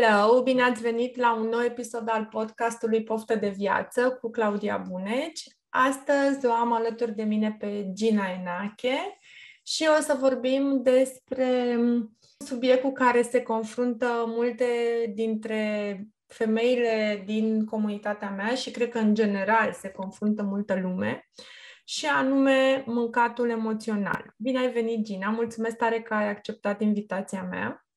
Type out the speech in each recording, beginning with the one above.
Hello! Bine ați venit la un nou episod al podcastului Poftă de Viață cu Claudia Buneci. Astăzi o am alături de mine pe Gina Enache și o să vorbim despre un subiect cu care se confruntă multe dintre femeile din comunitatea mea și cred că în general se confruntă multă lume și anume mâncatul emoțional. Bine ai venit, Gina! Mulțumesc tare că ai acceptat invitația mea.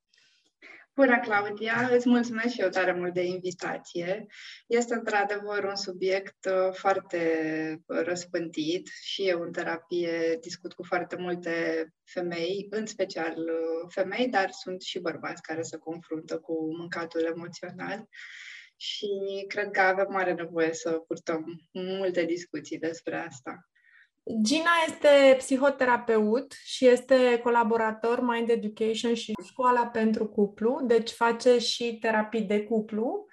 Bună, Claudia! Îți mulțumesc și eu tare mult de invitație. Este într-adevăr un subiect uh, foarte răspândit și eu în terapie discut cu foarte multe femei, în special uh, femei, dar sunt și bărbați care se confruntă cu mâncatul emoțional și cred că avem mare nevoie să purtăm multe discuții despre asta. Gina este psihoterapeut și este colaborator Mind Education și Școala pentru Cuplu, deci face și terapii de cuplu.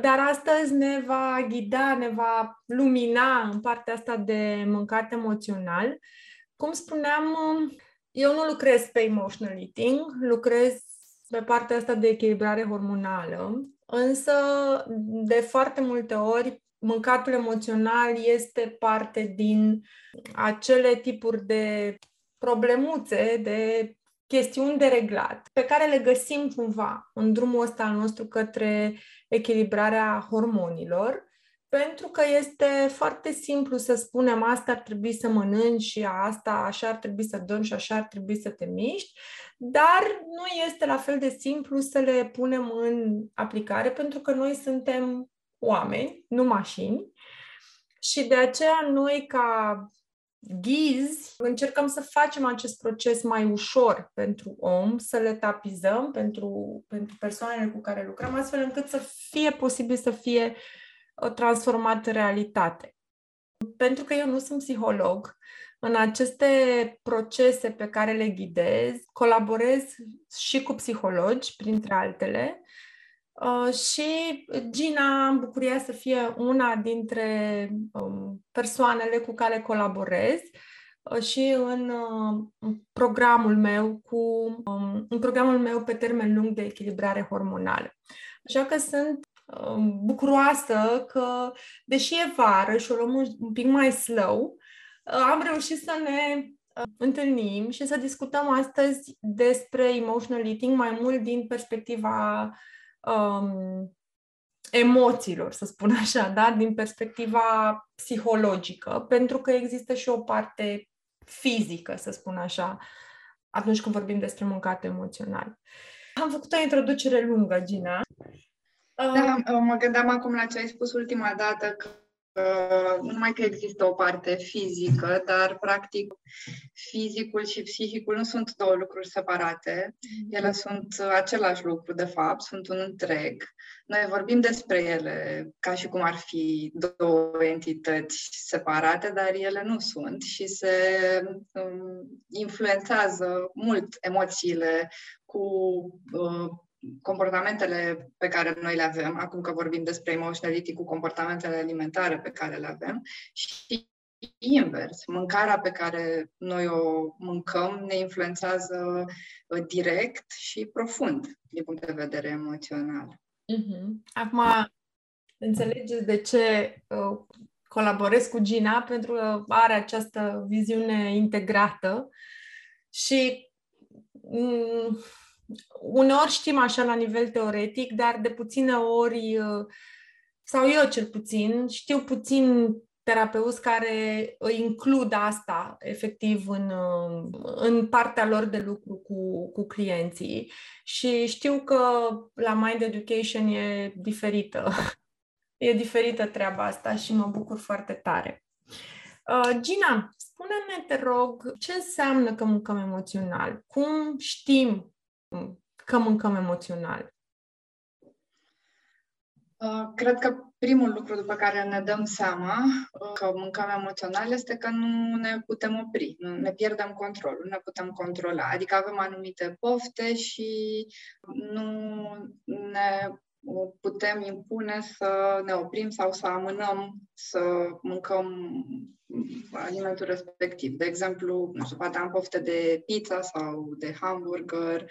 Dar astăzi ne va ghida, ne va lumina în partea asta de mâncat emoțional. Cum spuneam, eu nu lucrez pe emotional eating, lucrez pe partea asta de echilibrare hormonală, însă de foarte multe ori mâncatul emoțional este parte din acele tipuri de problemuțe, de chestiuni de reglat, pe care le găsim cumva în drumul ăsta al nostru către echilibrarea hormonilor, pentru că este foarte simplu să spunem asta ar trebui să mănânci și asta așa ar trebui să dormi și așa ar trebui să te miști, dar nu este la fel de simplu să le punem în aplicare pentru că noi suntem oameni, nu mașini. Și de aceea noi, ca ghizi, încercăm să facem acest proces mai ușor pentru om, să le tapizăm pentru, pentru persoanele cu care lucrăm, astfel încât să fie posibil să fie uh, transformat în realitate. Pentru că eu nu sunt psiholog, în aceste procese pe care le ghidez, colaborez și cu psihologi, printre altele, Uh, și Gina am bucuria să fie una dintre um, persoanele cu care colaborez uh, și în uh, programul meu cu um, în programul meu pe termen lung de echilibrare hormonală. Așa că sunt um, bucuroasă că, deși e vară și o luăm un, un pic mai slow, uh, am reușit să ne uh, întâlnim și să discutăm astăzi despre emotional eating mai mult din perspectiva um, emoțiilor, să spun așa, da? din perspectiva psihologică, pentru că există și o parte fizică, să spun așa, atunci când vorbim despre mâncat emoțional. Am făcut o introducere lungă, Gina. Da, mă gândeam acum la ce ai spus ultima dată, că nu numai că există o parte fizică, dar practic fizicul și psihicul nu sunt două lucruri separate. Mhm. Ele sunt același lucru, de fapt, sunt un întreg. Noi vorbim despre ele ca și cum ar fi două entități separate, dar ele nu sunt și se um, influențează mult emoțiile cu uh, comportamentele pe care noi le avem, acum că vorbim despre emotionality cu comportamentele alimentare pe care le avem și invers, mâncarea pe care noi o mâncăm ne influențează uh, direct și profund din punct de vedere emoțional. Uh-huh. Acum, înțelegeți de ce uh, colaborez cu Gina, pentru că are această viziune integrată și mm, uneori știm așa la nivel teoretic, dar de puține ori, uh, sau eu cel puțin, știu puțin terapeuți care includ asta efectiv în, uh, în partea lor de lucru cu, cu clienții și știu că la Mind Education e diferită. E diferită treaba asta și mă bucur foarte tare. Uh, Gina, spune-ne, te rog, ce înseamnă că mâncăm emoțional? Cum știm că mâncăm emoțional? Uh, cred că primul lucru după care ne dăm seama uh, că mâncăm emoțional este că nu ne putem opri, nu ne pierdem controlul, nu ne putem controla. Adică avem anumite pofte și nu ne putem impune să ne oprim sau să amânăm să mâncăm alimentul respectiv. De exemplu, nu știu, poate am pofte de pizza sau de hamburger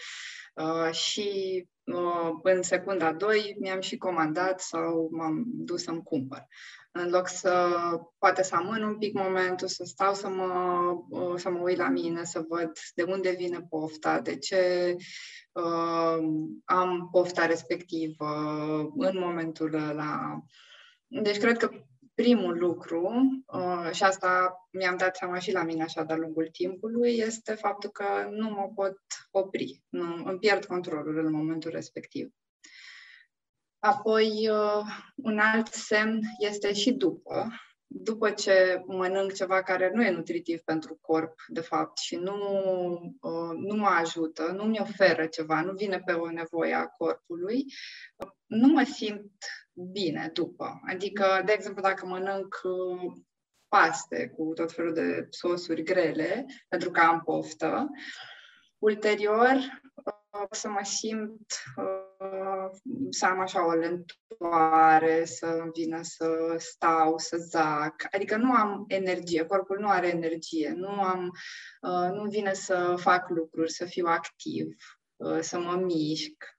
uh, și uh, în secunda 2 mi-am și comandat sau m-am dus să-mi cumpăr. În loc să poate să amân un pic momentul, să stau să mă, uh, să mă uit la mine, să văd de unde vine pofta, de ce uh, am pofta respectivă în momentul ăla. Deci cred că primul lucru, uh, și asta mi-am dat seama și la mine așa de-a lungul timpului, este faptul că nu mă pot opri, nu, îmi pierd controlul în momentul respectiv. Apoi, uh, un alt semn este și după. După ce mănânc ceva care nu e nutritiv pentru corp, de fapt, și nu, uh, nu mă ajută, nu mi oferă ceva, nu vine pe o nevoie a corpului, nu mă simt bine după. Adică, de exemplu, dacă mănânc uh, paste cu tot felul de sosuri grele, pentru că am poftă, ulterior uh, să mă simt uh, să am așa o lentoare, să vină să stau, să zac. Adică nu am energie, corpul nu are energie, nu am, nu vine să fac lucruri, să fiu activ, să mă mișc.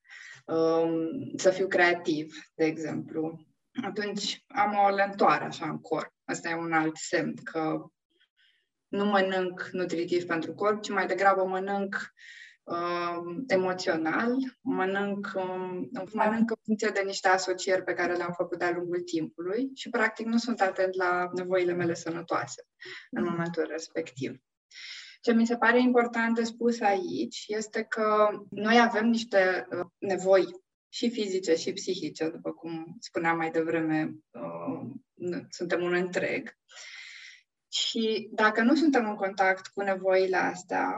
Um, să fiu creativ, de exemplu, atunci am o lentoare așa în corp. Asta e un alt semn că nu mănânc nutritiv pentru corp, ci mai degrabă mănânc uh, emoțional, mănânc, um, mănânc în funcție de niște asocieri pe care le-am făcut de-a lungul timpului și, practic, nu sunt atent la nevoile mele sănătoase în momentul respectiv. Ce mi se pare important de spus aici este că noi avem niște uh, nevoi și fizice și psihice, după cum spuneam mai devreme, uh, suntem un întreg. Și dacă nu suntem în contact cu nevoile astea,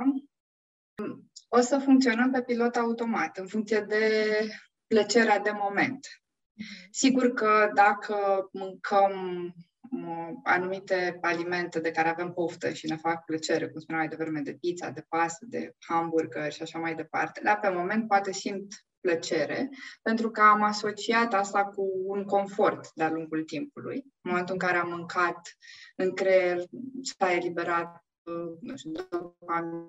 o să funcționăm pe pilot automat, în funcție de plăcerea de moment. Sigur că dacă mâncăm anumite alimente de care avem poftă și ne fac plăcere, cum spuneam mai devreme, de pizza, de pastă, de hamburger și așa mai departe, dar pe moment poate simt plăcere, pentru că am asociat asta cu un confort de-a lungul timpului. În momentul în care am mâncat, în creier s-a eliberat, nu știu, dopamină,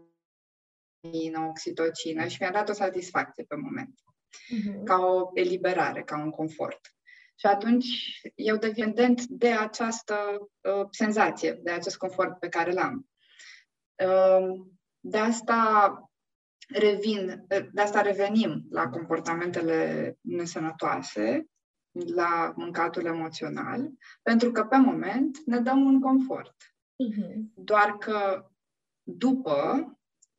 oxitocină și mi-a dat o satisfacție pe moment. Uh-huh. Ca o eliberare, ca un confort. Și atunci eu dependent de această uh, senzație, de acest confort pe care l-am. Uh, de asta revin, de asta revenim la comportamentele nesănătoase, la mâncatul emoțional, pentru că pe moment ne dăm un confort. Uh-huh. Doar că după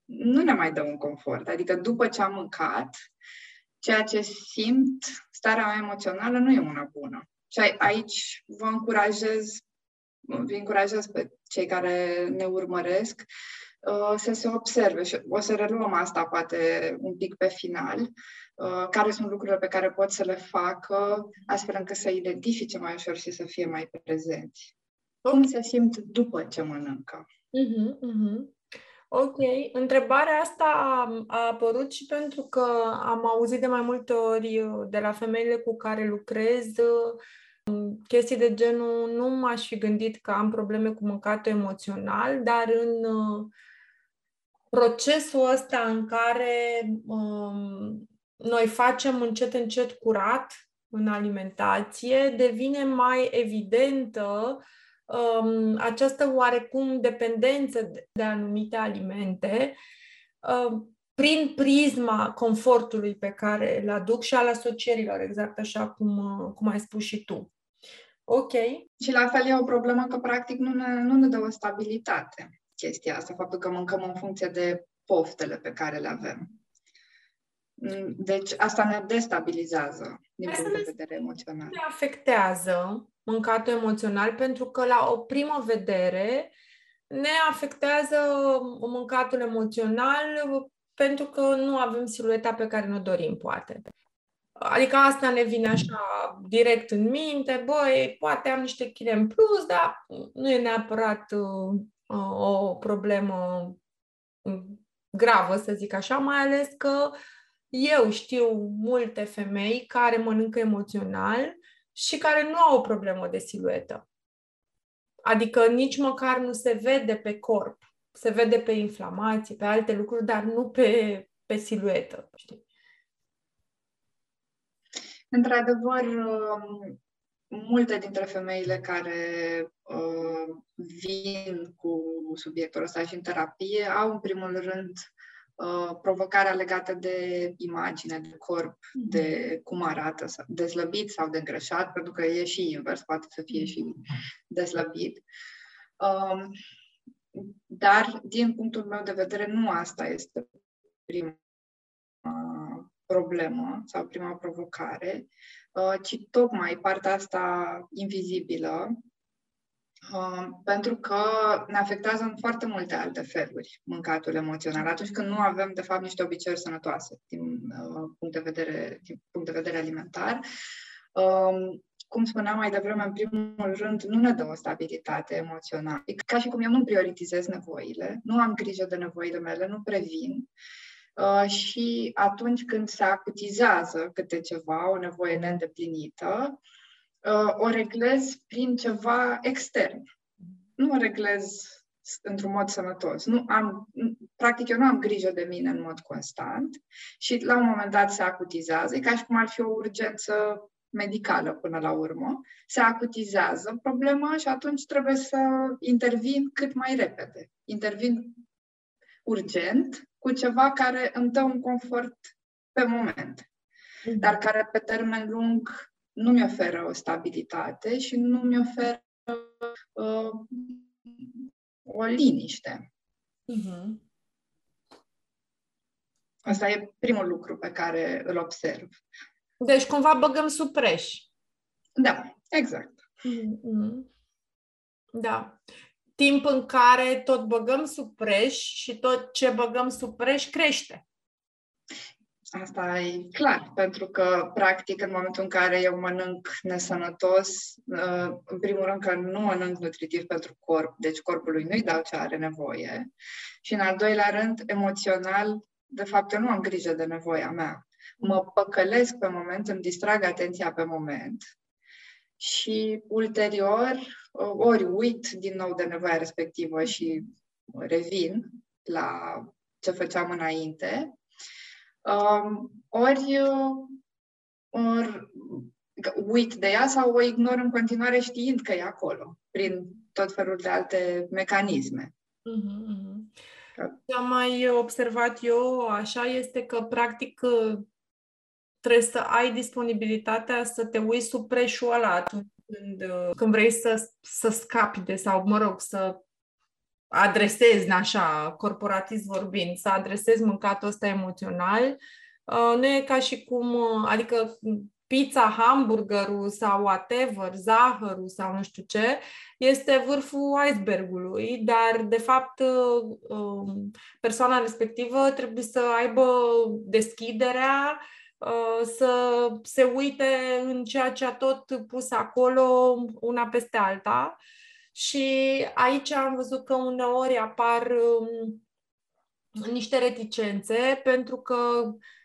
nu ne mai dă un confort. Adică după ce am mâncat, ceea ce simt, starea mea emoțională nu e una bună. Și aici vă încurajez, vă încurajez pe cei care ne urmăresc uh, să se observe și o să reluăm asta poate un pic pe final, uh, care sunt lucrurile pe care pot să le facă astfel încât să identifice mai ușor și să fie mai prezenți. Cum se simt după ce mănâncă? Uh-huh, uh-huh. Ok. Întrebarea asta a, a apărut și pentru că am auzit de mai multe ori uh, de la femeile cu care lucrez uh, chestii de genul nu m-aș fi gândit că am probleme cu mâncatul emoțional, dar în uh, procesul ăsta în care um, noi facem încet încet curat în alimentație, devine mai evidentă um, această oarecum dependență de, de anumite alimente um, prin prisma confortului pe care îl aduc și al asocierilor, exact așa cum, uh, cum ai spus și tu. Ok. Și la fel e o problemă că practic nu ne, nu ne dă o stabilitate chestia asta, faptul că mâncăm în funcție de poftele pe care le avem. Mm, deci asta ne destabilizează din punct de vedere emoțional. Ne afectează mâncatul emoțional pentru că la o primă vedere ne afectează mâncatul emoțional pentru că nu avem silueta pe care ne dorim, poate. Adică asta ne vine așa direct în minte, băi, poate am niște chile în plus, dar nu e neapărat uh, o problemă gravă, să zic așa, mai ales că eu știu multe femei care mănâncă emoțional și care nu au o problemă de siluetă. Adică nici măcar nu se vede pe corp. Se vede pe inflamații, pe alte lucruri, dar nu pe, pe siluetă. Știi? Într-adevăr, um, multe dintre femeile care uh, vin cu subiectul ăsta și în terapie au, în primul rând, uh, provocarea legată de imagine, de corp, mm-hmm. de cum arată, de slăbit sau de îngreșat, pentru că e și invers, poate să fie și de slăbit. Um, dar, din punctul meu de vedere, nu asta este prima problemă sau prima provocare, uh, ci tocmai partea asta invizibilă, uh, pentru că ne afectează în foarte multe alte feluri mâncatul emoțional, atunci când nu avem, de fapt, niște obiceiuri sănătoase din uh, punct de vedere, din punct de vedere alimentar. Um, cum spuneam mai devreme, în primul rând, nu ne dă o stabilitate emoțională. Ca și cum eu nu prioritizez nevoile, nu am grijă de nevoile mele, nu previn Uh, și atunci când se acutizează câte ceva, o nevoie neîndeplinită, uh, o reglez prin ceva extern. Nu o reglez într-un mod sănătos. Nu am, practic, eu nu am grijă de mine în mod constant și la un moment dat se acutizează, e ca și cum ar fi o urgență medicală până la urmă, se acutizează problema și atunci trebuie să intervin cât mai repede. Intervin urgent cu ceva care îmi dă un confort pe moment, mhm. dar care pe termen lung nu mi oferă o stabilitate și nu mi oferă uh, o liniște. Uh-huh. Asta e primul lucru pe care îl observ. Deci cumva băgăm sub preș. Da, exact. Mm-hmm. Da timp în care tot băgăm sub preș și tot ce băgăm sub preș crește. Asta e clar, pentru că, practic, în momentul în care eu mănânc nesănătos, uh, în primul rând că nu mănânc nutritiv pentru corp, deci corpului nu-i dau ce are nevoie. Și, în al doilea rând, emoțional, de fapt, eu nu am grijă de nevoia mea. Mă păcălesc pe moment, îmi distrag atenția pe moment și ulterior ori uit din nou de nevoia respectivă și revin la ce făceam înainte, um, ori, ori uit de ea sau o ignor în continuare știind că e acolo, prin tot felul de alte mecanisme. Mm-hmm. Ce am mai observat eu așa este că, practic, trebuie să ai disponibilitatea să te uiți sub preșul ăla atunci când, uh, când vrei să, să scapi de, sau, mă rog, să adresezi, așa, corporatist vorbind, să adresezi mâncatul ăsta emoțional, uh, nu e ca și cum, uh, adică pizza, hamburgerul sau whatever, zahărul sau nu știu ce, este vârful icebergului, dar de fapt um, persoana respectivă trebuie să aibă deschiderea Uh, să se uite în ceea ce a tot pus acolo una peste alta. Și aici am văzut că uneori apar um, niște reticențe pentru că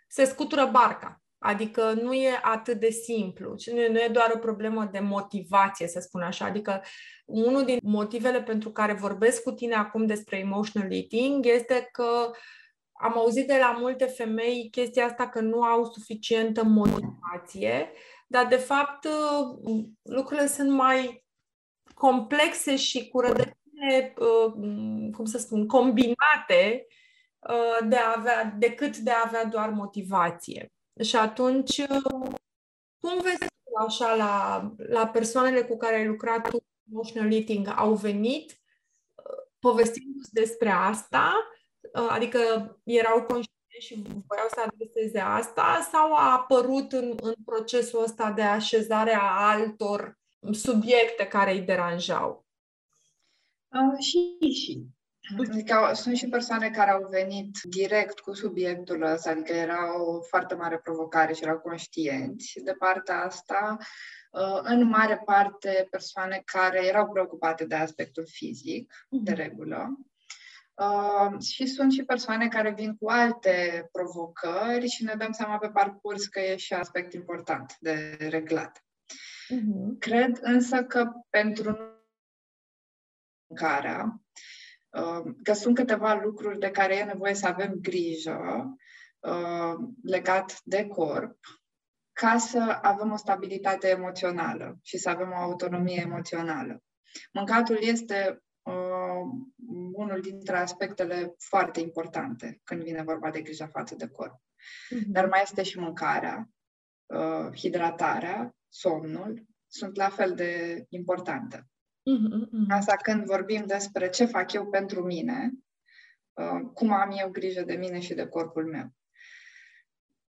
se scutură barca. Adică nu e atât de simplu, nu e doar o problemă de motivație, să spun așa. Adică unul din motivele pentru care vorbesc cu tine acum despre emotional eating este că uh, am auzit de la multe femei chestia asta că nu au suficientă motivație, dar de fapt lucrurile sunt mai complexe și cu rădăcine, uh, cum să spun, combinate uh, de a avea, decât de a avea doar motivație. Și atunci, uh, cum vezi așa la, la persoanele cu care ai lucrat tu, emotional eating, au venit povestindu-ți despre asta Uh, adică erau conștienți și voiau să adreseze asta sau a apărut în, în procesul ăsta de așezare a altor subiecte care îi deranjau? Uh, și, și. Adică sunt și persoane care au venit direct cu subiectul ăsta, adică era o foarte mare provocare și erau conștienți. De partea asta, uh, în mare parte persoane care erau preocupate de aspectul fizic, de mhm. regulă, Uh, și sunt și persoane care vin cu alte provocări și ne dăm seama pe parcurs că e și aspect important de reglat. Uh-huh. Cred însă că pentru mâncarea, uh, că sunt câteva lucruri de care e nevoie să avem grijă uh, legat de corp, ca să avem o stabilitate emoțională și să avem o autonomie emoțională. Mâncatul este uh, unul dintre aspectele foarte importante când vine vorba de grija față de corp. Uh-huh. Dar mai este și mâncarea, uh, hidratarea, somnul, sunt la fel de importante. Uh-huh, Asta când vorbim despre ce fac eu pentru mine, uh, cum am eu grijă de mine și de corpul meu.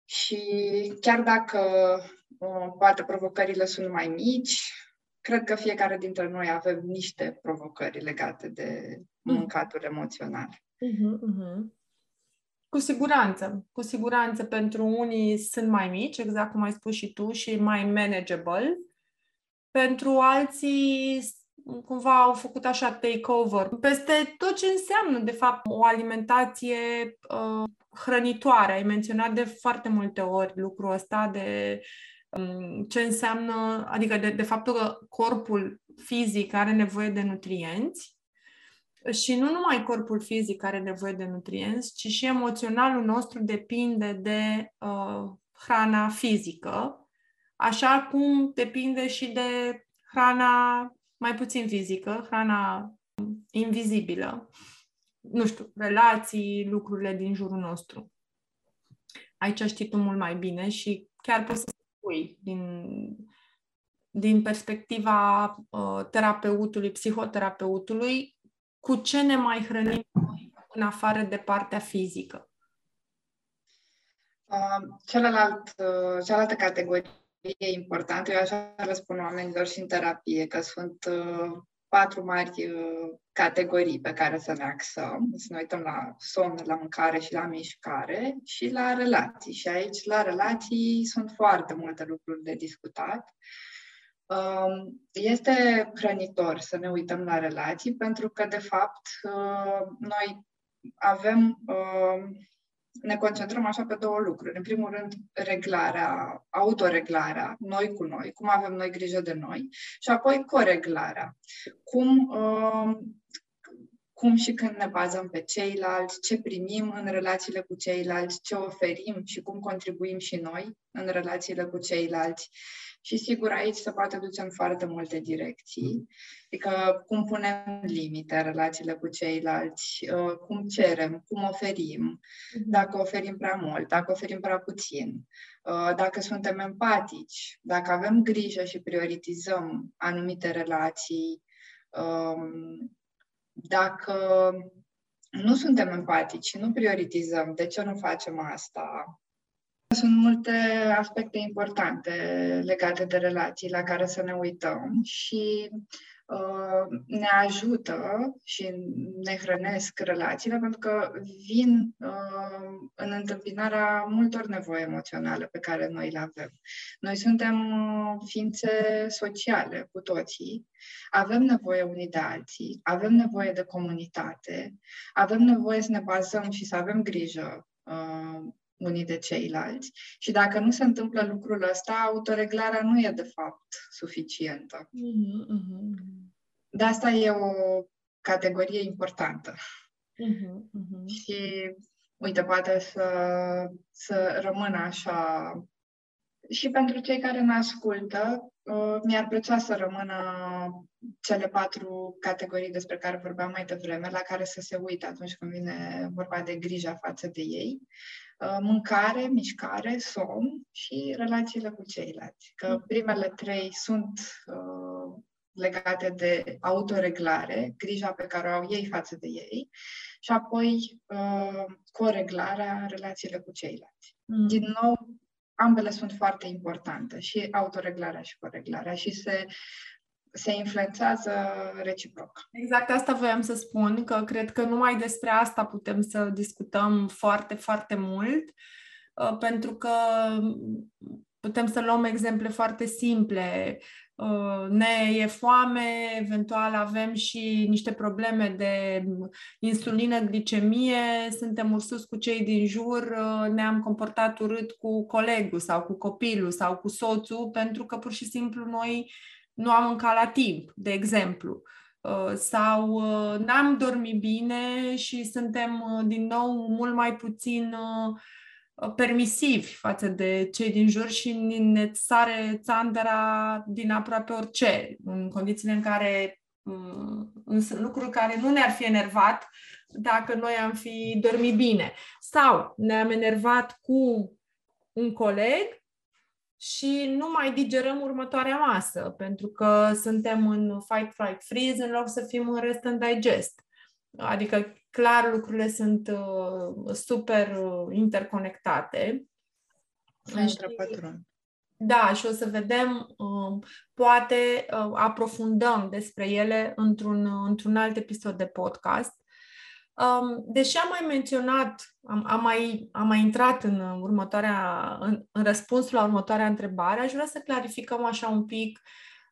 Și chiar dacă uh, poate provocările sunt mai mici, cred că fiecare dintre noi avem niște provocări legate de mm. mâncatul emoțional. Uh-huh, uh-huh. Cu siguranță. Cu siguranță pentru unii sunt mai mici, exact cum ai spus și tu, și mai manageable. Pentru alții cumva au făcut așa takeover peste tot ce înseamnă, de fapt, o alimentație uh, hrănitoare. Ai menționat de foarte multe ori lucrul ăsta de Um, ce înseamnă, adică de, de faptul că corpul fizic are nevoie de nutrienți și nu numai corpul fizic are nevoie de nutrienți, ci și emoționalul nostru depinde de uh, hrana fizică, așa cum depinde și de hrana mai puțin fizică, hrana invizibilă. Nu știu, relații, lucrurile din jurul nostru. Aici știi tu mult mai bine și chiar poți să spui din, din perspectiva uh, terapeutului, psihoterapeutului, cu ce ne mai hrănim în afară de partea fizică? Uh, celălalt, uh, cealaltă categorie importantă, eu așa răspund oamenilor și în terapie, că sunt uh, patru mari uh, categorii pe care să ne axăm. Să ne uităm la somn, la mâncare și la mișcare și la relații. Și aici, la relații, sunt foarte multe lucruri de discutat. Um, este hrănitor să ne uităm la relații pentru că, de fapt, uh, noi avem um, ne concentrăm așa pe două lucruri. În primul rând, reglarea, autoreglarea, noi cu noi, cum avem noi grijă de noi, și apoi coreglarea. Cum, uh, cum și când ne bazăm pe ceilalți, ce primim în relațiile cu ceilalți, ce oferim și cum contribuim și noi în relațiile cu ceilalți. Și sigur, aici se poate duce în foarte multe direcții. Adică cum punem limite în relațiile cu ceilalți, uh, cum cerem, cum oferim, mhm. dacă oferim prea mult, dacă oferim prea puțin, uh, dacă suntem empatici, dacă avem grijă și prioritizăm anumite relații, um, dacă nu suntem empatici și nu prioritizăm, de ce nu facem asta? Sunt multe aspecte importante legate de relații la care să ne uităm și uh, ne ajută și ne hrănesc relațiile pentru că vin uh, în întâmpinarea multor nevoi emoționale pe care noi le avem. Noi suntem uh, ființe sociale cu toții, avem nevoie unii de alții, avem nevoie de comunitate, avem nevoie să ne bazăm și să avem grijă unii de ceilalți. Și dacă nu se întâmplă lucrul ăsta, autoreglarea nu e de fapt suficientă. Mm-hmm. De asta e o categorie importantă. Mm-hmm. Și, uite, poate să, să rămână așa. Și pentru cei care ne ascultă, uh, mi-ar plăcea să rămână cele patru categorii despre care vorbeam mai devreme, la care să se uite atunci când vine vorba de grija față de ei. Uh, mâncare, mișcare, somn și relațiile cu ceilalți. Că mm. primele trei sunt uh, legate de autoreglare, grija pe care o au ei față de ei, și apoi uh, coreglarea, relațiile cu ceilalți. Mm. Din nou, ambele sunt foarte importante, și autoreglarea și coreglarea, și se se influențează reciproc. Exact asta voiam să spun, că cred că numai despre asta putem să discutăm foarte, foarte mult, uh, pentru că putem să luăm exemple foarte simple. Uh, ne e foame, eventual avem și niște probleme de insulină, glicemie, suntem ursus cu cei din jur, uh, ne-am comportat urât cu colegul sau cu copilul sau cu soțul, pentru că pur și simplu noi nu am mâncat la timp, de exemplu. Uh, sau n-am dormit bine și suntem din nou mult mai puțin permisivi față de cei din jur și ne sare țandăra din aproape orice, în condițiile în care mm, sunt lucruri care nu ne-ar fi enervat dacă noi am fi dormit bine. Sau ne-am enervat cu un coleg și nu mai digerăm următoarea masă, pentru că suntem în fight, flight, freeze în loc să fim în rest and digest. Adică clar lucrurile sunt uh, super uh, interconectate. Și, da, și o să vedem, uh, poate uh, aprofundăm despre ele într-un, uh, într-un alt episod de podcast. Um, deși am mai menționat, am, am, mai, am mai intrat în următoarea, în, în răspunsul la următoarea întrebare, aș vrea să clarificăm așa un pic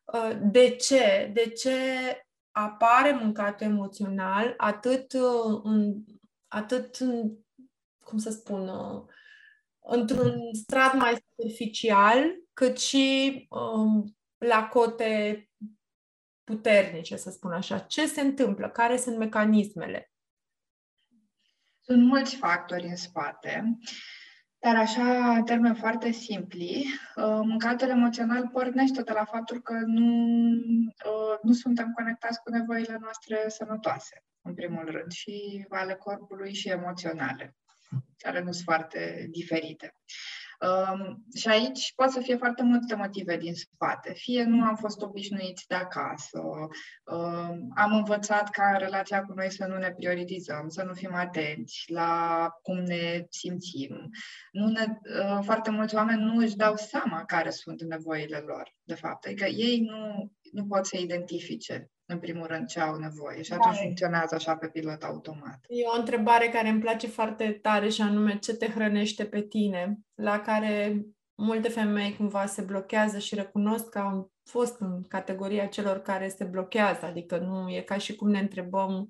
uh, de ce, de ce apare mâncatul emoțional atât uh, în, atât în, cum să spun, uh, într-un strat mai superficial, cât și um, la cote puternice, să spun așa. Ce se întâmplă? Care sunt mecanismele? Sunt mulți factori în spate. Dar așa, în termeni foarte simpli, uh, mâncatul emoțional pornește de la faptul că nu, uh, nu suntem conectați cu nevoile noastre sănătoase, în primul rând, și ale corpului și emoționale, care nu sunt foarte diferite. Um, și aici pot să fie foarte multe motive din spate. Fie nu am fost obișnuiți de acasă, um, am învățat ca în relația cu noi să nu ne prioritizăm, să nu fim atenți la cum ne simțim. Nu ne, uh, foarte mulți oameni nu își dau seama care sunt nevoile lor, de fapt. Adică ei nu, nu pot să identifice în primul rând, ce au nevoie și atunci da. funcționează așa pe pilot automat. E o întrebare care îmi place foarte tare și anume ce te hrănește pe tine, la care multe femei cumva se blochează și recunosc că au fost în categoria celor care se blochează, adică nu e ca și cum ne întrebăm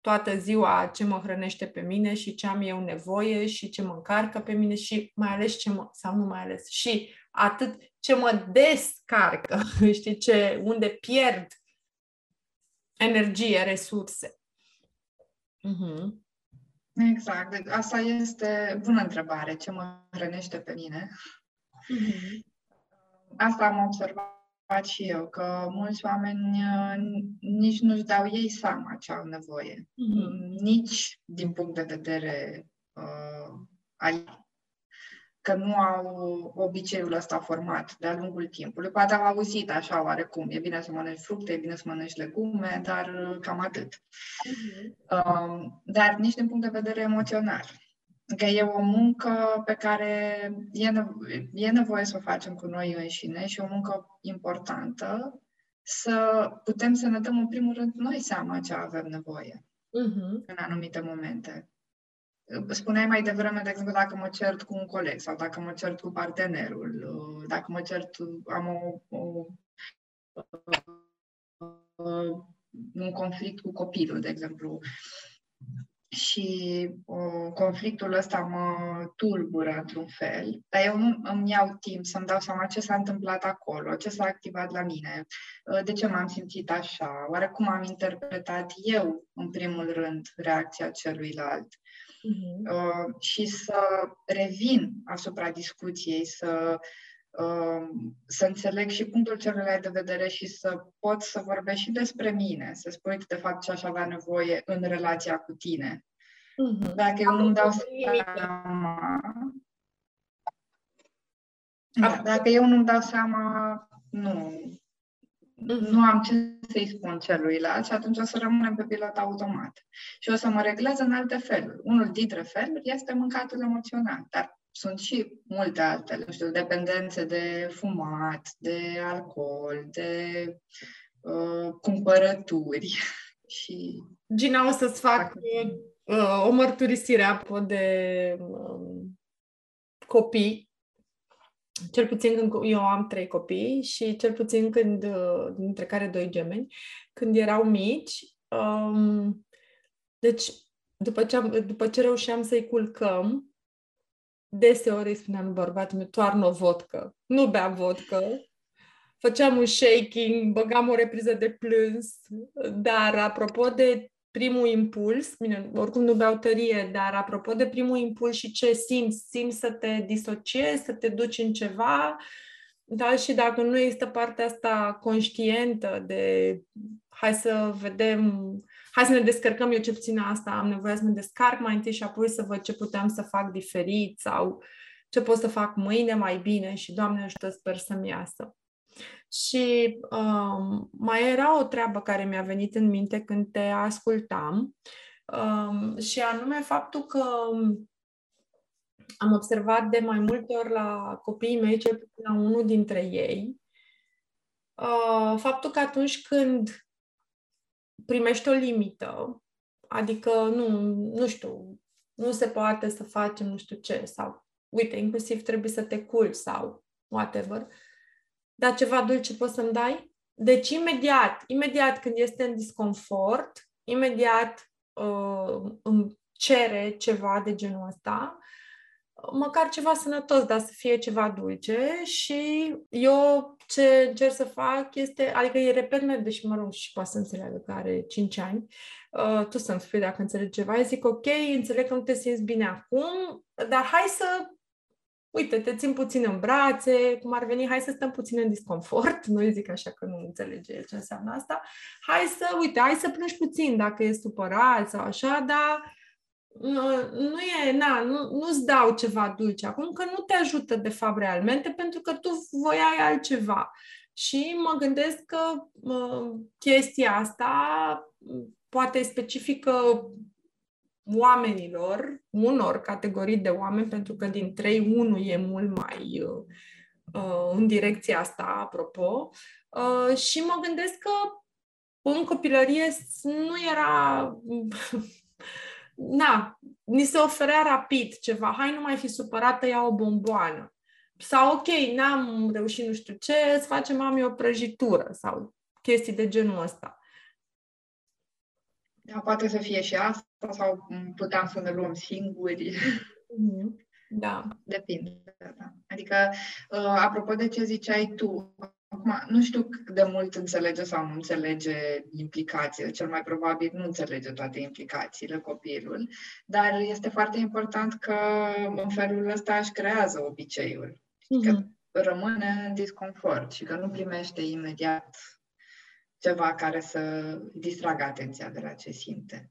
toată ziua ce mă hrănește pe mine și ce am eu nevoie și ce mă încarcă pe mine și mai ales ce mă, sau nu mai ales, și atât ce mă descarcă, știi, ce, unde pierd energie, resurse. Uh-huh. Exact. Deci asta este bună întrebare. Ce mă hrănește pe mine? Uh-huh. Asta am observat și eu, că mulți oameni uh, nici nu-și dau ei seama ce au nevoie. Uh-huh. Nici din punct de vedere uh, al că nu au obiceiul ăsta format de-a lungul timpului. Poate au auzit așa oarecum, e bine să mănânci fructe, e bine să mănânci legume, dar uh, cam atât. Uh-huh. Um, dar nici din punct de vedere emoțional. Că e o muncă pe care e, nevo- e nevoie să o facem cu noi înșine și o muncă importantă să putem să ne dăm în primul rând noi seama ce avem nevoie uh-huh. în anumite momente spuneai mai devreme, de exemplu, dacă mă cert cu un coleg sau dacă mă cert cu partenerul, uh, dacă mă cert, am o, o, uh, un conflict cu copilul, de exemplu, și uh, conflictul ăsta mă tulbură într-un fel, dar eu nu îmi iau timp să-mi dau seama ce s-a întâmplat acolo, ce s-a activat la mine, uh, de ce m-am simțit așa, oare cum am interpretat eu, în primul rând, reacția celuilalt uh-huh. și să revin asupra discuției, să, uh, să înțeleg și punctul celuilalt de vedere și să pot să vorbesc și despre mine, să spui de fapt ce aș avea nevoie în relația cu tine. Uh-huh. Dacă eu nu-mi dau seama... Da, dacă eu nu-mi dau seama, nu, nu am ce să-i spun celuilalt și atunci o să rămânem pe pilot automat. Și o să mă reglez în alte feluri. Unul dintre feluri este mâncatul emoțional, dar sunt și multe altele, nu știu, dependențe de fumat, de alcool, de uh, cumpărături și... Gina, o să-ți fac uh, o mărturisire apropo de uh, copii. Cel puțin când eu am trei copii și cel puțin când, uh, dintre care doi gemeni, când erau mici, um, deci după ce, am, după ce reușeam să-i culcăm, deseori îi spuneam bărbatul meu, toarnă o vodcă, nu bea vodcă, făceam un shaking, băgam o repriză de plâns, dar apropo de primul impuls, bine, oricum nu beau tărie, dar apropo de primul impuls și ce simți, simți să te disociezi, să te duci în ceva, da, și dacă nu există partea asta conștientă de hai să vedem, hai să ne descărcăm, eu ce puțin asta am nevoie să mă descarc mai întâi și apoi să văd ce puteam să fac diferit sau ce pot să fac mâine mai bine și Doamne ajută, sper să-mi iasă. Și um, mai era o treabă care mi-a venit în minte când te ascultam um, și anume faptul că am observat de mai multe ori la copiii mei, cel puțin la unul dintre ei, uh, faptul că atunci când primești o limită, adică nu, nu știu, nu se poate să facem nu știu ce, sau uite, inclusiv trebuie să te culci sau whatever, uh, dar ceva dulce poți să-mi dai? Deci imediat, imediat când este în disconfort, imediat uh, îmi cere ceva de genul ăsta, măcar ceva sănătos, dar să fie ceva dulce și eu ce încerc să fac este, adică îi repet mereu, deși mă rog și poate să înțeleagă că are 5 ani, uh, tu să-mi spui dacă înțelegi ceva, eu zic ok, înțeleg că nu te simți bine acum, dar hai să uite, te țin puțin în brațe, cum ar veni, hai să stăm puțin în disconfort, nu zic așa că nu înțelege ce înseamnă asta, hai să, uite, hai să plângi puțin dacă e supărat sau așa, dar nu e, na, nu, nu-ți dau ceva dulce acum, că nu te ajută de fapt realmente, pentru că tu voiai altceva. Și mă gândesc că uh, chestia asta poate specifică oamenilor, unor categorii de oameni, pentru că din 3, 1 e mult mai uh, uh, în direcția asta, apropo. Uh, și mă gândesc că în copilărie nu era... Na, ni se oferea rapid ceva. Hai, nu mai fi supărată, ia o bomboană. Sau, ok, n-am reușit nu știu ce, îți facem mami o prăjitură sau chestii de genul ăsta. Da, poate să fie și asta sau puteam să ne luăm singuri. Mhm. Da. Depinde. Da. Adică, uh, apropo de ce ziceai tu, acum nu știu cât de mult înțelege sau nu înțelege implicațiile, cel mai probabil nu înțelege toate implicațiile copilul, dar este foarte important că în felul ăsta își creează obiceiul. Mm-hmm. Că mhm. rămâne în disconfort și că nu primește imediat ceva care să distragă atenția de la ce simte.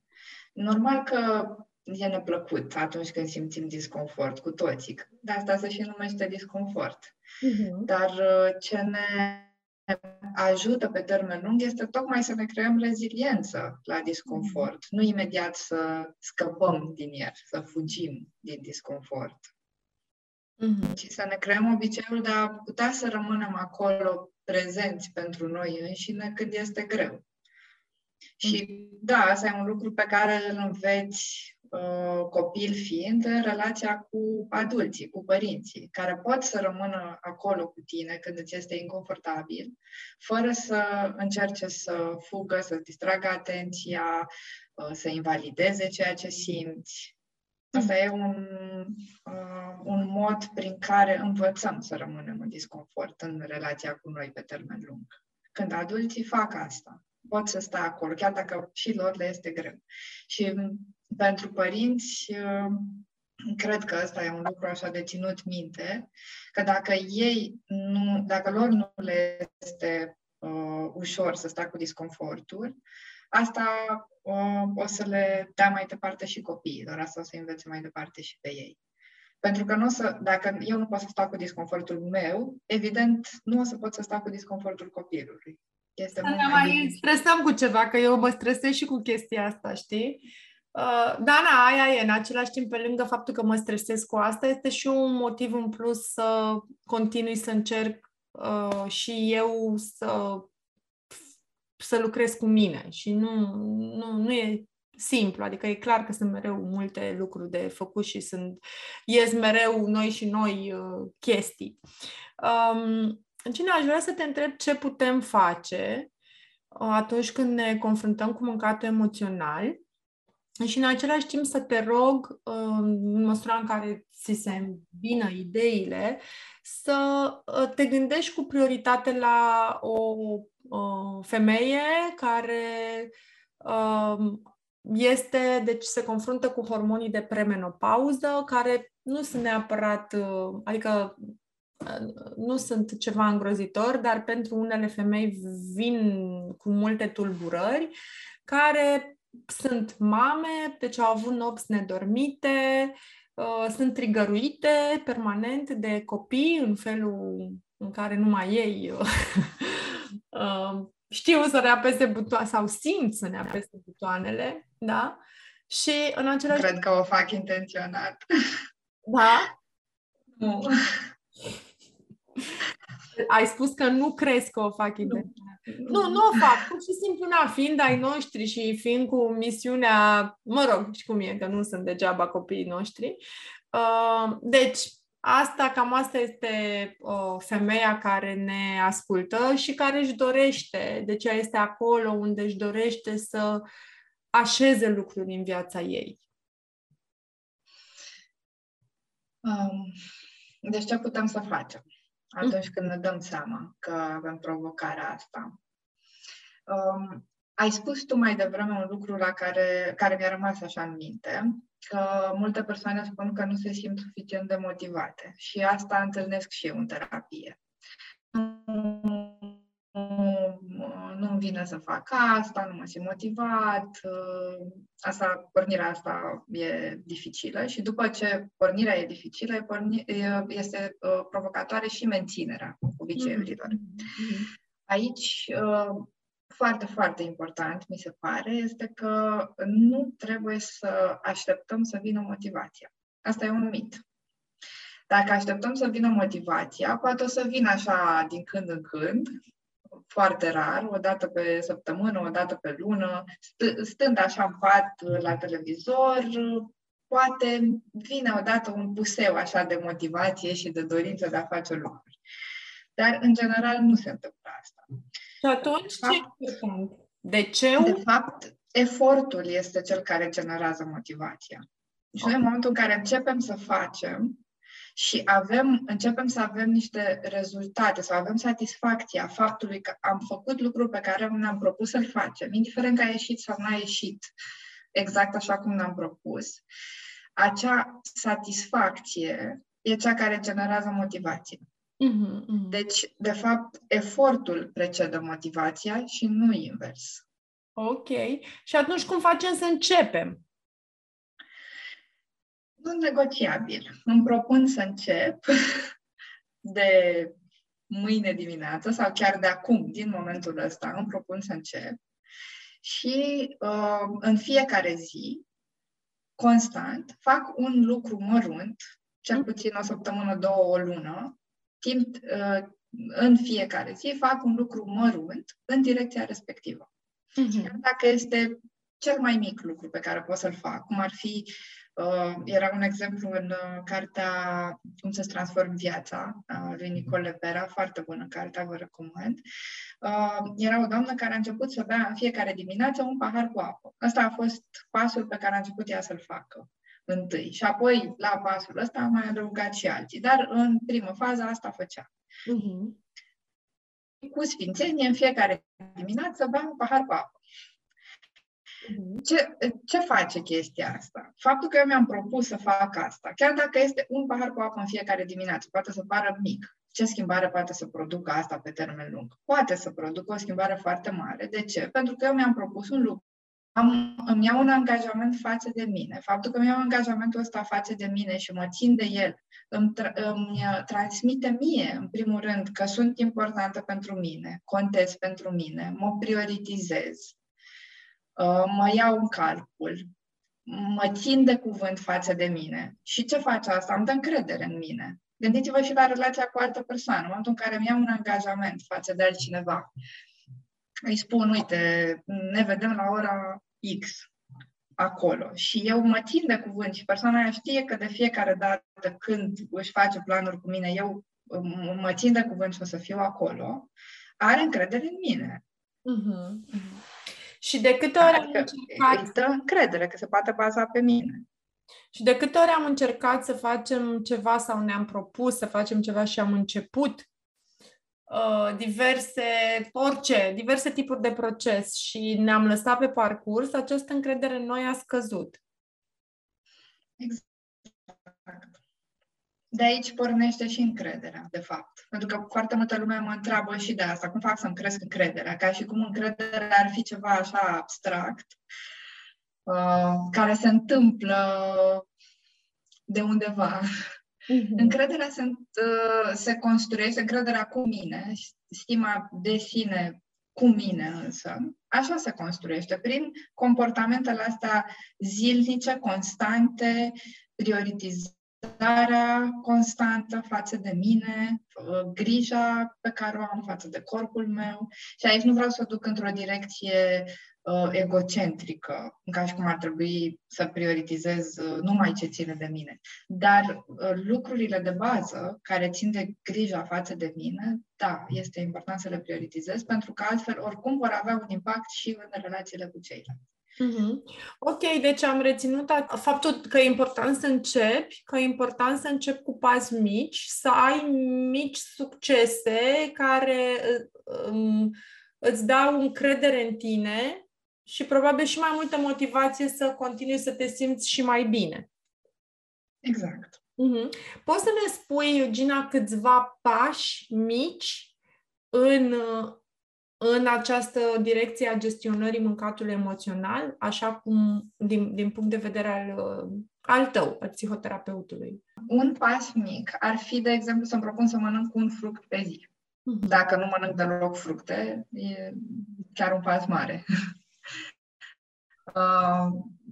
Normal că e neplăcut atunci când simțim disconfort cu toții. De asta se și numește disconfort. Uh-huh. Dar uh, ce ne ajută pe termen lung este tocmai să ne creăm reziliență la disconfort, uh-huh. nu imediat să scăpăm din el, să fugim din disconfort. Uh-huh. Ci să ne creăm obiceiul de a putea să rămânem acolo prezenți pentru noi înșine când este greu. Și mm. da, asta e un lucru pe care îl înveți uh, copil fiind în relația cu adulții, cu părinții, care pot să rămână acolo cu tine când îți este inconfortabil, fără să încerce să fugă, să distragă atenția, uh, să invalideze ceea ce simți. Asta e un, uh, un mod prin care învățăm să rămânem în disconfort în relația cu noi pe termen lung. Când adulții fac asta, pot să stea acolo, chiar dacă și lor le este greu. Și pentru părinți, uh, cred că ăsta e un lucru așa de ținut minte, că dacă ei nu, dacă lor nu le este uh, ușor să stea cu disconfortul, asta uh, o să le dea mai departe și copiilor, asta o să învețe mai departe și pe ei. Pentru că nu o să, dacă eu nu pot să stau cu disconfortul meu, evident, nu o să pot să stau cu disconfortul copilului. Este mult mai, mai stresăm cu ceva, că eu mă stresez și cu chestia asta, știi? Uh, da, na, aia e. În același timp, pe lângă faptul că mă stresez cu asta, este și un motiv în plus să continui să încerc uh, și eu să să lucrez cu mine și nu, nu, nu e simplu, adică e clar că sunt mereu multe lucruri de făcut și sunt, ies mereu noi și noi uh, chestii. Um, cine aș vrea să te întreb ce putem face uh, atunci când ne confruntăm cu mâncatul emoțional și în același timp să te rog, uh, în măsura în care ți se vină ideile, să uh, te gândești cu prioritate la o, o femeie care um, este, deci se confruntă cu hormonii de premenopauză, care nu sunt neapărat, uh, adică nu sunt ceva îngrozitor, dar pentru unele femei vin cu multe tulburări, care sunt mame, deci au avut nopți nedormite, uh, sunt trigăruite permanent de copii în felul în care numai ei uh, știu să ne apese butoane sau simt să ne da. apese butoanele, da? Și în același Cred că o fac intenționat. Da? Nu. Ai spus că nu crezi că o fac intenționat. Nu, nu o fac. Pur și simplu, na, fiind ai noștri și fiind cu misiunea, mă rog, și cum e, că nu sunt degeaba copiii noștri. Uh, deci, asta, cam asta este uh, femeia care ne ascultă și care își dorește, deci ea este acolo unde își dorește să așeze lucruri în viața ei. Um, deci ce putem să facem? atunci când ne dăm seama că avem provocarea asta. Um, ai spus tu mai devreme un lucru la care, care mi-a rămas așa în minte, că multe persoane spun că nu se simt suficient de motivate și asta întâlnesc și eu în terapie nu-mi vine să fac asta, nu mă simt motivat, uh, asta, pornirea asta e dificilă și după ce pornirea e dificilă, porni, este uh, provocatoare și menținerea obiceiurilor. Mm-hmm. Aici, uh, foarte, foarte important, mi se pare, este că nu trebuie să așteptăm să vină motivația. Asta e un mit. Dacă așteptăm să vină motivația, poate o să vină așa din când în când, foarte rar, o dată pe săptămână, o dată pe lună, stând așa în pat la televizor, poate vine odată un puseu așa de motivație și de dorință de a face lucruri. Dar, în general, nu se întâmplă asta. Și atunci, ce important? De ce? De fapt, efortul este cel care generează motivația. Și noi, în momentul în care începem să facem, și avem, începem să avem niște rezultate, să avem satisfacția faptului că am făcut lucrul pe care ne-am propus să-l facem, indiferent că a ieșit sau nu a ieșit exact așa cum ne-am propus, acea satisfacție e cea care generează motivație. Mm-hmm, mm-hmm. Deci, de fapt, efortul precedă motivația și nu invers. Ok. Și atunci cum facem să începem? nu negociabil. Îmi propun să încep de mâine dimineață sau chiar de acum, din momentul ăsta, îmi propun să încep și uh, în fiecare zi, constant, fac un lucru mărunt, cel mm. puțin o săptămână, două, o lună, timp uh, în fiecare zi fac un lucru mărunt în direcția respectivă. Mm-hmm. Dacă este cel mai mic lucru pe care pot să-l fac, cum ar fi Uh, era un exemplu în uh, cartea Cum să-ți transform viața, uh, lui Nicole Pera, foarte bună carte, vă recomand. Uh, era o doamnă care a început să bea în fiecare dimineață un pahar cu apă. Asta a fost pasul pe care a început ea să-l facă întâi. Și apoi, la pasul ăsta, am mai adăugat și alții. Dar în primă fază asta făcea. Uh-huh. Cu sfințenie, în fiecare dimineață bea un pahar cu apă. Mhm. Ce, ce face chestia asta? Faptul că eu mi-am propus să fac asta, chiar dacă este un pahar cu apă în fiecare dimineață, poate să pară mic. Ce schimbare poate să producă asta pe termen lung? Poate să producă o schimbare foarte mare. De ce? Pentru că eu mi-am propus un lucru. Am, îmi iau un angajament față de mine. Faptul că îmi iau angajamentul ăsta față de mine și mă țin de el, îmi, tra- îmi transmite mie, în primul rând, că sunt importantă pentru mine, contez pentru mine, mă prioritizez, Uh, mă iau în calcul, mă țin de cuvânt față de mine. Și ce face asta? Îmi dă încredere în mine. Gândiți-vă și la relația cu altă persoană, în momentul în care îmi iau un angajament față de altcineva. Îi spun, uite, ne vedem la ora X acolo și eu mă țin de cuvânt și persoana aia știe că de fiecare dată când își face planuri cu mine, eu mă țin de cuvânt și o să fiu acolo, are încredere în mine. Uh-huh. Și de câte ori adică am încercat... Îi dă încredere că se poate baza pe mine. Și de câte ori am încercat să facem ceva sau ne-am propus să facem ceva și am început uh, diverse, orice, diverse tipuri de proces și ne-am lăsat pe parcurs, această încredere în noi a scăzut. Exact. De aici pornește și încrederea, de fapt. Pentru că foarte multă lume mă întreabă și de asta, cum fac să-mi cresc încrederea? Ca și cum încrederea ar fi ceva așa abstract, uh, care se întâmplă de undeva. Uh-huh. Încrederea se, uh, se construiește, încrederea cu mine, stima de sine cu mine însă, așa se construiește, prin comportamentele astea zilnice, constante, prioritizate, darea constantă față de mine, uh, grija pe care o am față de corpul meu. Și aici nu vreau să o duc într-o direcție uh, egocentrică, ca și cum ar trebui să prioritizez uh, numai ce ține de mine. Dar uh, lucrurile de bază care țin de grija față de mine, da, este important să le prioritizez, pentru că altfel oricum vor avea un impact și în relațiile cu ceilalți. Mm-hmm. Ok, deci am reținut faptul că e important să începi, că e important să începi cu pași mici, să ai mici succese care um, îți dau încredere în tine și probabil și mai multă motivație să continui să te simți și mai bine. Exact. Mm-hmm. Poți să ne spui, Eugina, câțiva pași mici în în această direcție a gestionării mâncatului emoțional, așa cum, din, din punct de vedere al, al tău, al psihoterapeutului? Un pas mic ar fi, de exemplu, să-mi propun să mănânc un fruct pe zi. Uh-huh. Dacă nu mănânc deloc fructe, e chiar un pas mare. uh,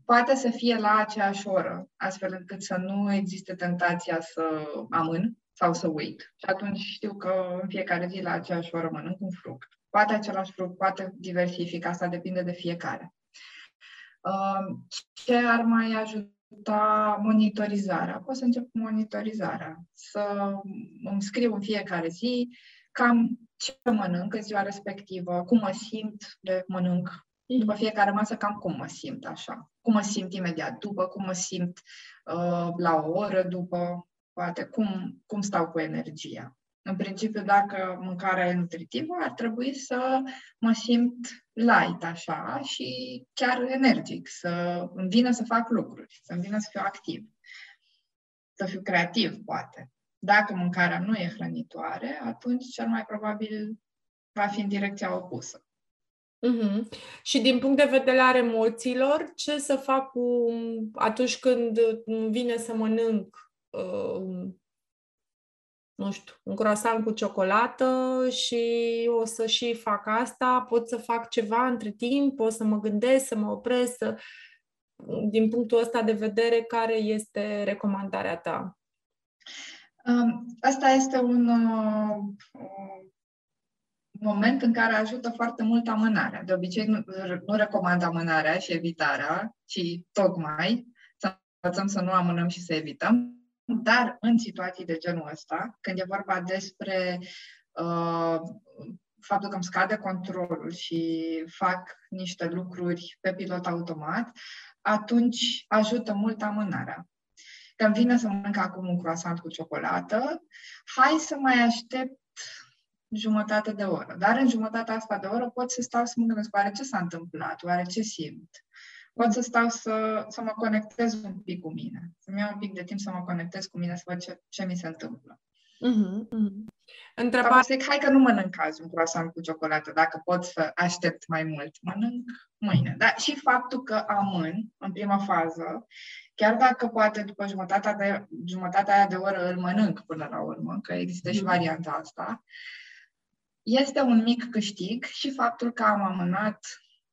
poate să fie la aceeași oră, astfel încât să nu existe tentația să amân sau să uit. Și atunci știu că în fiecare zi la aceeași oră mănânc un fruct. Poate același fruct, poate diversific, asta depinde de fiecare. Um, ce ar mai ajuta monitorizarea? Pot să încep cu monitorizarea. Să îmi scriu în fiecare zi cam ce mănânc în ziua respectivă, cum mă simt de mănânc după fiecare masă, cam cum mă simt așa. Cum mă simt imediat după, cum mă simt uh, la o oră după, poate cum, cum stau cu energia. În principiu, dacă mâncarea e nutritivă, ar trebui să mă simt light așa și chiar energic, să îmi vină să fac lucruri, să îmi vină să fiu activ, să fiu creativ, poate. Dacă mâncarea nu e hrănitoare, atunci cel mai probabil va fi în direcția opusă. Mm-hmm. Și din punct de vedere al emoțiilor, ce să fac cu atunci când îmi vine să mănânc uh, nu știu, un croissant cu ciocolată și o să și fac asta, pot să fac ceva între timp, pot să mă gândesc, să mă opresc, să... din punctul ăsta de vedere, care este recomandarea ta? Um, asta este un uh, moment în care ajută foarte mult amânarea. De obicei nu, nu recomand amânarea și evitarea, ci tocmai să învățăm să nu amânăm și să evităm dar în situații de genul ăsta, când e vorba despre uh, faptul că îmi scade controlul și fac niște lucruri pe pilot automat, atunci ajută mult amânarea. Când vine să mănânc acum un croissant cu ciocolată, hai să mai aștept jumătate de oră. Dar în jumătatea asta de oră pot să stau să mă gândesc, oare ce s-a întâmplat, oare ce simt, pot să stau să, să mă conectez un pic cu mine, să-mi iau un pic de timp să mă conectez cu mine, să văd ce, ce mi se întâmplă. Uh-huh, uh-huh. Întrebare... Zic, hai că nu mănânc azi un croissant cu ciocolată, dacă pot să aștept mai mult, mănânc mâine. Dar și faptul că amân în prima fază, chiar dacă poate după jumătatea, de, jumătatea aia de oră îl mănânc până la urmă, că există și mhm. varianta asta, este un mic câștig și faptul că am amânat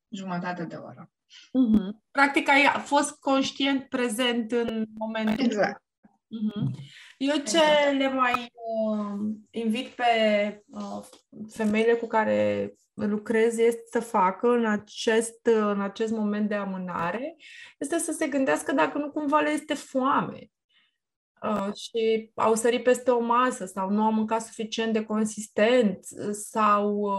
jumătate de oră. Uh-huh. Practic ai fost conștient prezent în momentul. Exact. Uh-huh. Eu ce exact. le mai uh, invit pe uh, femeile cu care lucrez este să facă în acest, în acest moment de amânare, este să se gândească dacă nu cumva le este foame. Uh, și au sărit peste o masă sau nu au mâncat suficient de consistent sau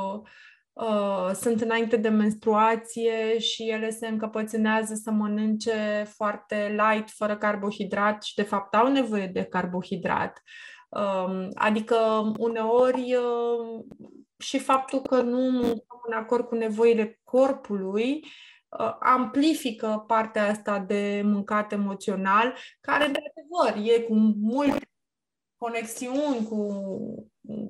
uh, uh, sunt înainte de menstruație și ele se încăpățânează să mănânce foarte light, fără carbohidrat și de fapt au nevoie de carbohidrat. Uh, adică uneori uh, și faptul că nu mâncăm în acord cu nevoile corpului uh, amplifică partea asta de mâncat emoțional, care, într-adevăr, e cu multe conexiuni, cu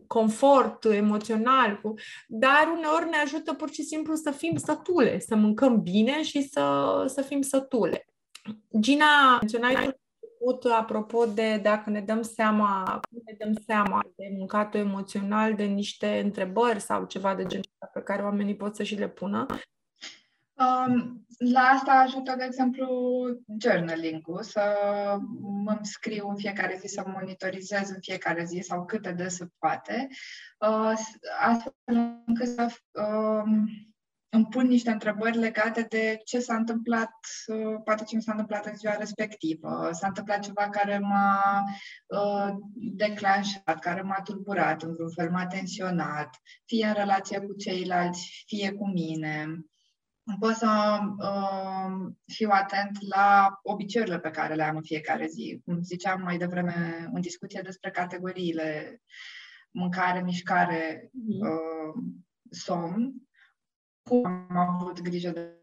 confort emoțional, cu... dar uneori ne ajută pur și simplu să fim sătule, să mâncăm bine și să, să fim sătule. Gina, menționai început, apropo de dacă ne dăm seama, cum ne dăm seama de mâncatul emoțional, de niște întrebări sau ceva de genul pe care oamenii pot să și le pună. Um, la asta ajută, de exemplu, journaling-ul, să îmi scriu în fiecare zi, să monitorizez în fiecare zi sau câte de se poate, uh, astfel încât să uh, îmi pun niște întrebări legate de ce s-a întâmplat, uh, poate ce mi s-a întâmplat în ziua respectivă. S-a întâmplat ceva care m-a uh, declanșat, care m-a tulburat în vreun fel, m-a tensionat, fie în relație cu ceilalți, fie cu mine. Pot să uh, fiu atent la obiceiurile pe care le am în fiecare zi. Cum ziceam mai devreme în discuție despre categoriile mâncare, mișcare, mhm. uh, somn, cum am avut grijă de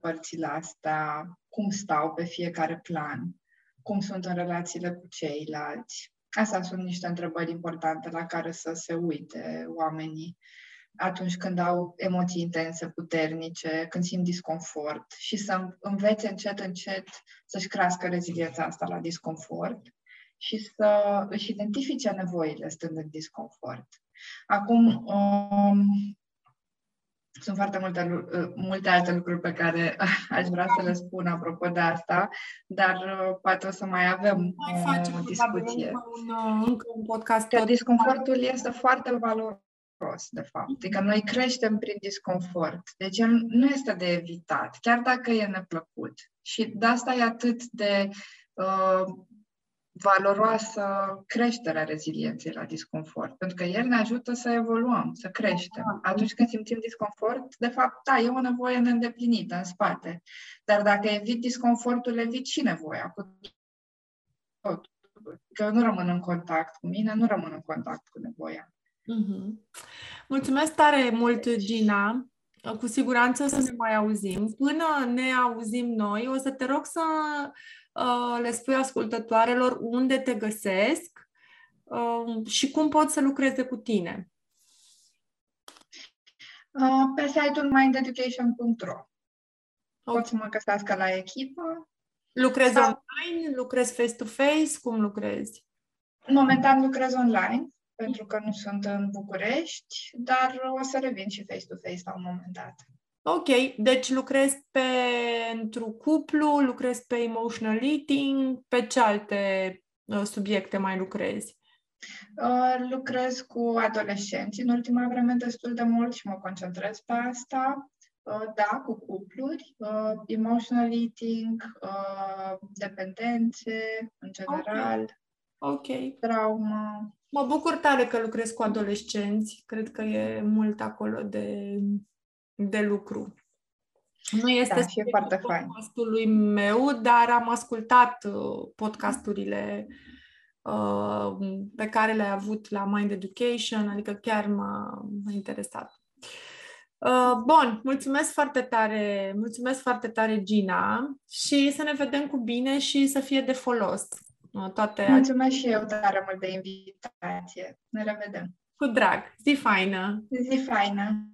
părțile astea, cum stau pe fiecare plan, cum sunt în relațiile cu ceilalți. Astea sunt niște întrebări importante la care să se uite oamenii atunci când au emoții intense, puternice, când simt disconfort și să învețe încet, încet să-și crească reziliența asta la disconfort și să își identifice nevoile stând în disconfort. Acum, um, sunt foarte multe, uh, multe alte lucruri pe care aș vrea să le spun apropo de asta, dar uh, poate o să mai avem mai o discuție. Un, uh, încă un podcast. Că disconfortul este foarte valoros, de fapt. Adică noi creștem prin disconfort. Deci el nu este de evitat, chiar dacă e neplăcut. Și de asta e atât de uh, valoroasă creșterea rezilienței la disconfort, pentru că el ne ajută să evoluăm, să creștem. Da. Atunci când simțim disconfort, de fapt, da, e o nevoie neîndeplinită în spate. Dar dacă evit disconfortul, evit și nevoia cu tot. Că nu rămân în contact cu mine, nu rămân în contact cu nevoia. Mm-hmm. Mulțumesc tare mult, Gina. Cu siguranță o să ne mai auzim. Până ne auzim noi, o să te rog să Uh, le spui ascultătoarelor unde te găsesc uh, și cum pot să lucreze cu tine. Uh, pe site-ul mindeducation.ro okay. Pot să mă găsească la echipă. Lucrezi sau... online? Lucrezi face-to-face? Cum lucrezi? Momentan lucrez online, pentru că nu sunt în București, dar o să revin și face-to-face la un moment dat. Ok, deci lucrezi pentru cuplu, lucrezi pe emotional eating, pe ce alte uh, subiecte mai lucrezi? Uh, lucrez cu adolescenți în ultima vreme destul de mult și mă concentrez pe asta. Uh, da, cu cupluri, uh, emotional eating, uh, dependențe în general, okay. Ok, traumă. Mă bucur tare că lucrez cu adolescenți. Cred că e mult acolo de de lucru. Nu este da, și e foarte fain. podcastului meu, dar am ascultat uh, podcasturile uh, pe care le-ai avut la Mind Education, adică chiar m-a, m-a interesat. Uh, bun, mulțumesc foarte tare, mulțumesc foarte tare, Gina, și să ne vedem cu bine și să fie de folos. Uh, toate mulțumesc și eu tare mult de invitație. Ne revedem. Cu drag. Zi faină! Zi faină!